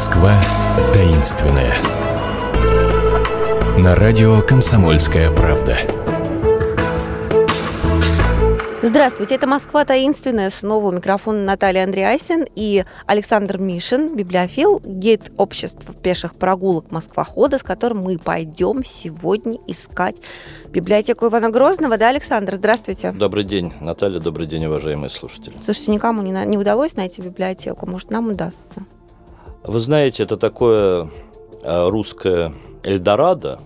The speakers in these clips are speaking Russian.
Москва таинственная. На радио «Комсомольская правда». Здравствуйте, это «Москва таинственная». Снова у микрофона Наталья Андреасин и Александр Мишин, библиофил, гид общества пеших прогулок Москвохода, с которым мы пойдем сегодня искать библиотеку Ивана Грозного. Да, Александр, здравствуйте. Добрый день, Наталья, добрый день, уважаемые слушатели. Слушайте, никому не, не удалось найти библиотеку, может, нам удастся? Вы знаете, это такое э, русское Эльдорадо,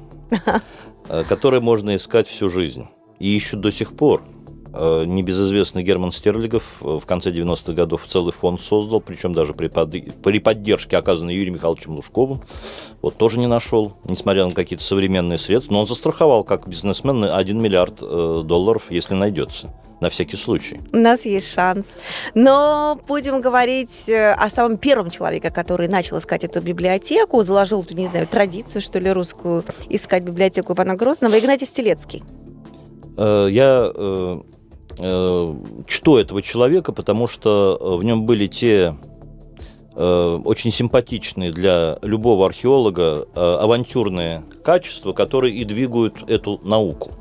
э, которое можно искать всю жизнь. И ищут до сих пор. Э, небезызвестный Герман Стерлигов в конце 90-х годов целый фонд создал, причем даже при, под... при поддержке, оказанной Юрием Михайловичем Лужковым. Вот тоже не нашел, несмотря на какие-то современные средства. Но он застраховал, как бизнесмен, на 1 миллиард долларов, если найдется на всякий случай. У нас есть шанс. Но будем говорить э, о самом первом человеке, который начал искать эту библиотеку, заложил эту, не знаю, традицию, что ли, русскую, искать библиотеку Ивана Грозного, Игнатий Стелецкий. Э, я э, чту этого человека, потому что в нем были те очень симпатичные для любого археолога авантюрные качества, которые и двигают эту науку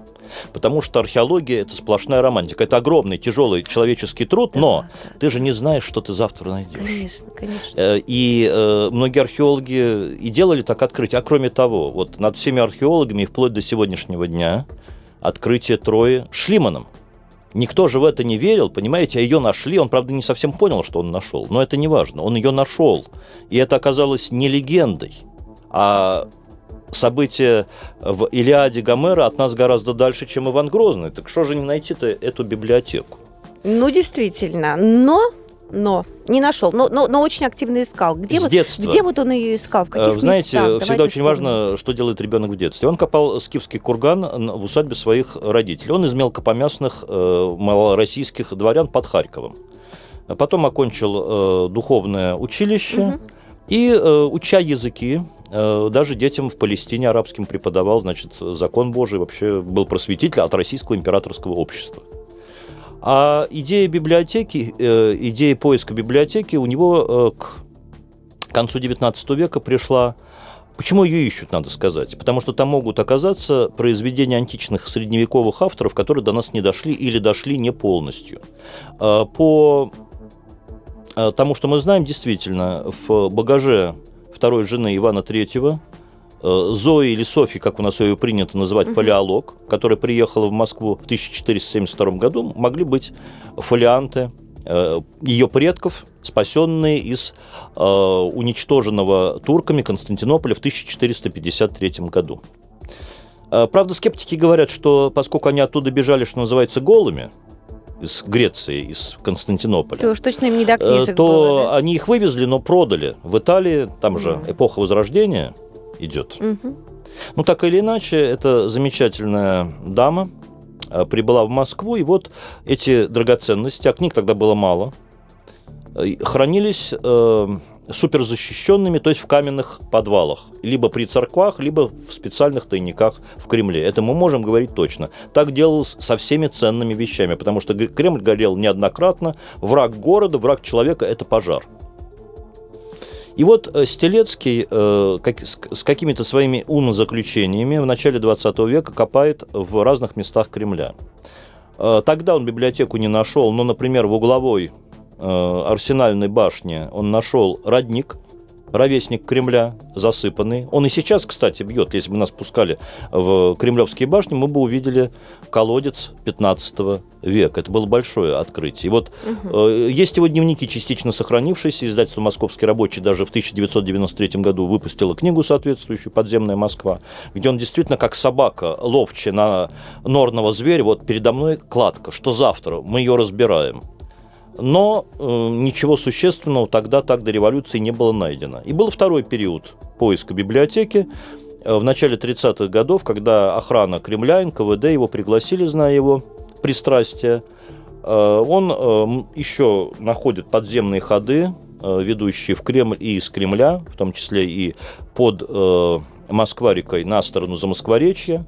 потому что археология – это сплошная романтика. Это огромный, тяжелый человеческий труд, да, но ты же не знаешь, что ты завтра найдешь. Конечно, конечно. Э, и э, многие археологи и делали так открытие. А кроме того, вот над всеми археологами, вплоть до сегодняшнего дня, открытие Трои Шлиманом. Никто же в это не верил, понимаете, а ее нашли. Он, правда, не совсем понял, что он нашел, но это не важно. Он ее нашел. И это оказалось не легендой, а события в Илиаде Гомера от нас гораздо дальше, чем Иван Грозный. Так что же не найти-то эту библиотеку? Ну, действительно. Но но не нашел, но, но, но очень активно искал. Где, С вот, детства. где вот он ее искал? В каких Вы знаете, местах? всегда Давайте очень вспомним. важно, что делает ребенок в детстве. Он копал скифский курган в усадьбе своих родителей. Он из мелкопомясных э, малороссийских дворян под Харьковом. Потом окончил э, духовное училище. Мгм. И, э, уча языки, э, даже детям в Палестине арабским преподавал, значит, закон Божий, вообще был просветитель от Российского императорского общества. А идея библиотеки, э, идея поиска библиотеки у него э, к концу XIX века пришла Почему ее ищут, надо сказать? Потому что там могут оказаться произведения античных средневековых авторов, которые до нас не дошли или дошли не полностью. Э, По э, тому, что мы знаем, действительно, в багаже второй жены Ивана III э, Зои или Софьи, как у нас ее принято называть, Мгм. палеолог, которая приехала в Москву в 1472 году, могли быть фолианты э, ее предков, спасенные из э, уничтоженного турками Константинополя в 1453 году. Э, Правда, скептики говорят, что поскольку они оттуда бежали, что называется, голыми, из Греции, из Константинополя, То уж точно им не до э, книжек то было, да? они их вывезли, но продали. В Италии, там же Мгм. эпоха Возрождения идет. Мгм. Ну, так или иначе, эта замечательная дама э, прибыла в Москву, и вот эти драгоценности, а книг тогда было мало, э, хранились суперзащищенными, то есть в каменных подвалах, либо при церквах, либо в специальных тайниках в Кремле. Это мы можем говорить точно. Так делалось со всеми ценными вещами, потому что Кремль горел неоднократно. Враг города, враг человека – это пожар. И вот э, Стелецкий э, как- с, с какими-то своими умозаключениями в начале 20 века копает в разных местах Кремля. Э, Тогда он библиотеку не нашел, но, например, в угловой арсенальной башне он нашел родник, ровесник Кремля, засыпанный. Он и сейчас, кстати, бьет. Если бы нас пускали в кремлевские башни, мы бы увидели колодец 15 века. Это было большое открытие. И вот Мгм. Э, Есть его дневники, частично сохранившиеся. Издательство «Московский рабочий» даже в 1993 году выпустило книгу соответствующую «Подземная Москва», где он действительно как собака, ловче на норного зверя. Вот передо мной кладка, что завтра мы ее разбираем. Но э, ничего существенного тогда так до революции не было найдено. И был второй период поиска библиотеки э, в начале 30-х годов, когда охрана Кремля, НКВД его пригласили, зная его пристрастие, Э, Он э, еще находит подземные ходы, э, ведущие в Кремль и из Кремля, в том числе и под э, Москварикой на сторону Замоскворечья.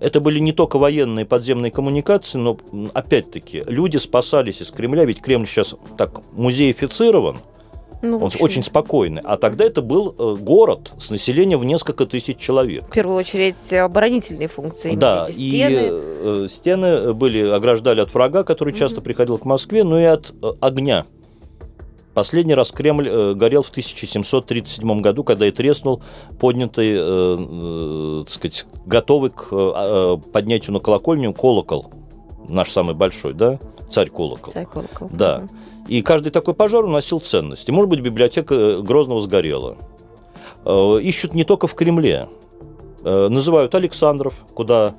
Это были не только военные подземные коммуникации, но, опять-таки, люди спасались из Кремля, ведь Кремль сейчас так музеифицирован, Ну, Он очень спокойный. А тогда это был э, город с населением в несколько тысяч человек. В первую очередь оборонительные функции. Да, эти и стены. э, стены были ограждали от врага, который часто Мгм. приходил к Москве, но и от э, огня. Последний раз Кремль э, горел в 1737 году, когда и треснул поднятый, э, э, так сказать, готовый к э, э, поднятию на колокольню колокол, наш самый большой, да, царь колокол. Царь Колокол. Да. И каждый такой пожар уносил ценности. Может быть, библиотека э, Грозного сгорела. Э, Ищут не только в Кремле. Э, Называют Александров, куда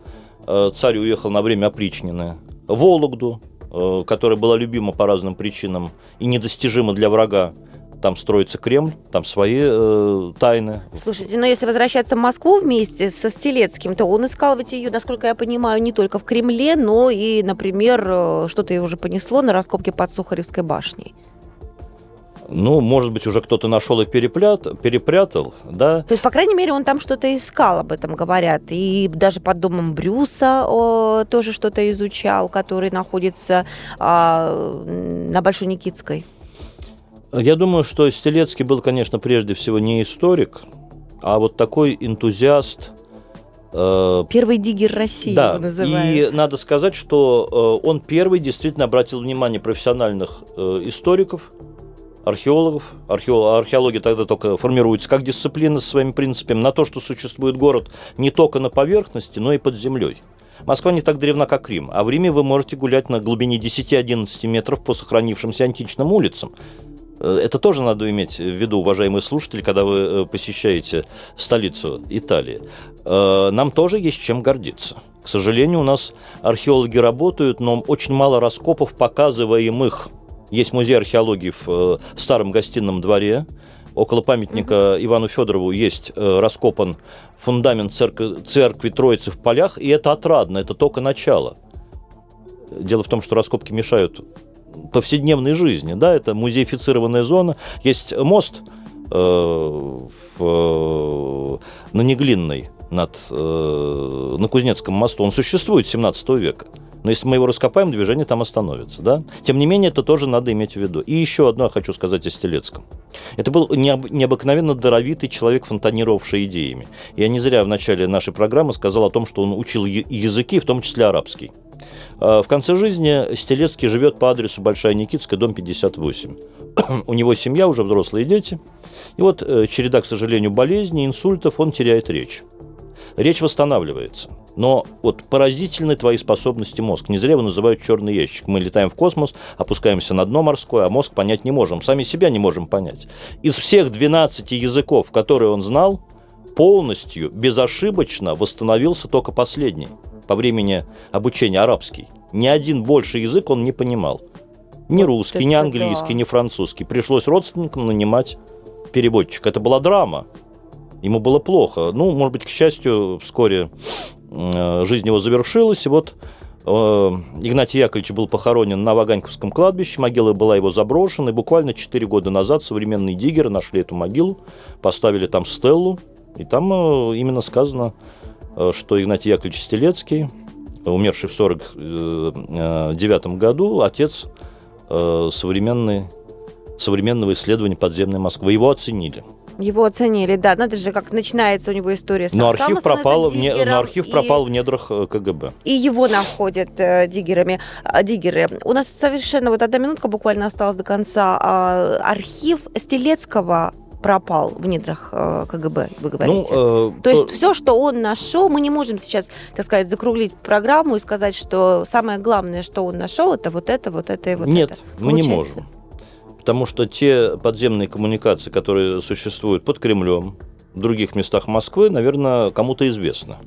э, царь уехал на время опричнины. Вологду, которая была любима по разным причинам и недостижима для врага. Там строится Кремль, там свои э, тайны. Слушайте, но если возвращаться в Москву вместе со Стелецким, то он искал ведь ее, насколько я понимаю, не только в Кремле, но и, например, э, что-то его уже понесло на раскопке под Сухаревской башней. Ну, может быть, уже кто-то нашел и переплят- перепрятал, да. То есть, по крайней мере, он там что-то искал, об этом говорят. И даже под домом Брюса о, тоже что-то изучал, который находится а, на Большой Никитской. Я думаю, что Стелецкий был, конечно, прежде всего не историк, а вот такой энтузиаст. э, Первый диггер России да, его называют. и надо сказать, что э, он первый действительно обратил внимание профессиональных э, историков, археологов. Архео- археология тогда только формируется как дисциплина со своими принципами на то, что существует город не только на поверхности, но и под землей. Москва не так древна, как Рим, а в Риме вы можете гулять на глубине 10-11 метров по сохранившимся античным улицам. Э, Это тоже надо иметь в виду, уважаемые слушатели, когда вы э, посещаете столицу Италии. Э, Нам тоже есть чем гордиться. К сожалению, у нас археологи работают, но очень мало раскопов, показываемых. Есть музей археологии в э, старом гостином дворе. Около памятника Ивану Федорову есть э, раскопан фундамент церкви, церкви Троицы в полях, и это отрадно, это только начало. Дело в том, что раскопки мешают повседневной жизни. Да, это музеифицированная зона. Есть мост э, в, на Неглинной над, э, на Кузнецком мосту. Он существует с 17 века. Но если мы его раскопаем, движение там остановится. Да? Тем не менее, это тоже надо иметь в виду. И еще одно я хочу сказать о Стелецком. Это был необ- необыкновенно даровитый человек, фонтанировавший идеями. Я не зря в начале нашей программы сказал о том, что он учил языки, в том числе арабский. А В конце жизни Стелецкий живет по адресу Большая Никитская, дом 58. У него семья, уже взрослые дети. И вот э, череда, к сожалению, болезней, инсультов, он теряет речь. Речь восстанавливается. Но вот поразительны твои способности мозг. Не зря его называют черный ящик. Мы летаем в космос, опускаемся на дно морское, а мозг понять не можем. Сами себя не можем понять. Из всех 12 языков, которые он знал, полностью, безошибочно восстановился только последний по времени обучения арабский. Ни один больше язык он не понимал. Ни Вот русский, ни английский, да. ни французский. Пришлось родственникам нанимать переводчика. Это была драма. Ему было плохо. Ну, может быть, к счастью, вскоре э, жизнь его завершилась. И вот э, Игнатий Яковлевич был похоронен на Ваганьковском кладбище. Могила была его заброшена. И буквально 4 года назад современные диггеры нашли эту могилу, поставили там стеллу. И там э, именно сказано, что Игнатий Яковлевич Стелецкий, умерший в 1949 году, отец современной, современного исследования подземной Москвы. Его оценили. Его оценили, да. Надо же, как начинается у него история. Сам- Но архив, пропал в, не- но архив и- пропал в недрах э, КГБ. И его находят э, диггерами, а, диггеры. У нас совершенно вот одна минутка буквально осталась до конца. А, архив Стелецкого пропал в недрах э, КГБ, вы говорите. Ну, э, То есть все, что он нашел, мы не можем сейчас, так сказать, закруглить программу и сказать, что самое главное, что он нашел, это вот это, вот это и вот Нет, это. мы не можем. Потому что те подземные коммуникации, которые существуют под Кремлем, в других местах Москвы, наверное, кому-то известно.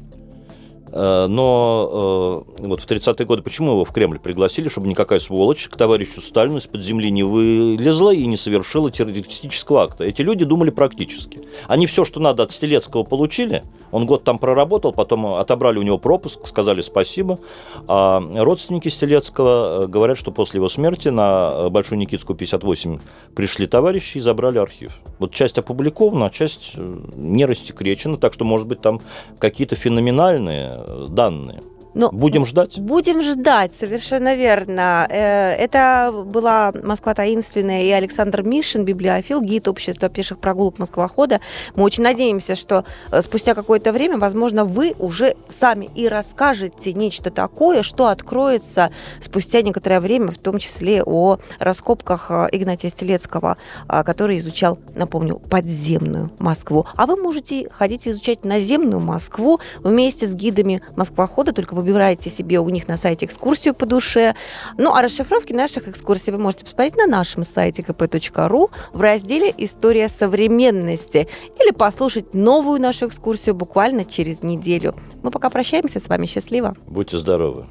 Э, Но э, вот в 30-е годы почему его в Кремль пригласили, чтобы никакая сволочь к товарищу Сталину из-под земли не вылезла и не совершила террористического акта. Эти люди думали практически. Они все, что надо от Стелецкого получили. Он год там проработал, потом отобрали у него пропуск, сказали спасибо. А родственники Стелецкого э, говорят, что после его смерти на Большую Никитскую 58 пришли товарищи и забрали архив. Вот часть опубликована, а часть не рассекречена, так что, может быть, там какие-то феноменальные данные. Но будем ждать. Будем ждать, совершенно верно. Э, это была Москва таинственная и Александр Мишин, библиофил, гид общества пеших прогулок Москвохода. Мы очень надеемся, что э, спустя какое-то время, возможно, вы уже сами и расскажете нечто такое, что откроется спустя некоторое время, в том числе о раскопках э, Игнатия Стелецкого, который изучал, напомню, подземную Москву. А вы можете ходить изучать наземную Москву вместе с гидами Москвохода, только выбираете себе у них на сайте экскурсию по душе. Ну, а расшифровки наших экскурсий вы можете посмотреть на нашем сайте kp.ru в разделе «История современности» или послушать новую нашу экскурсию буквально через неделю. Мы пока прощаемся с вами. Счастливо. Будьте здоровы.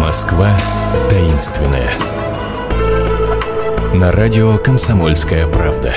Москва таинственная. На радио «Комсомольская правда».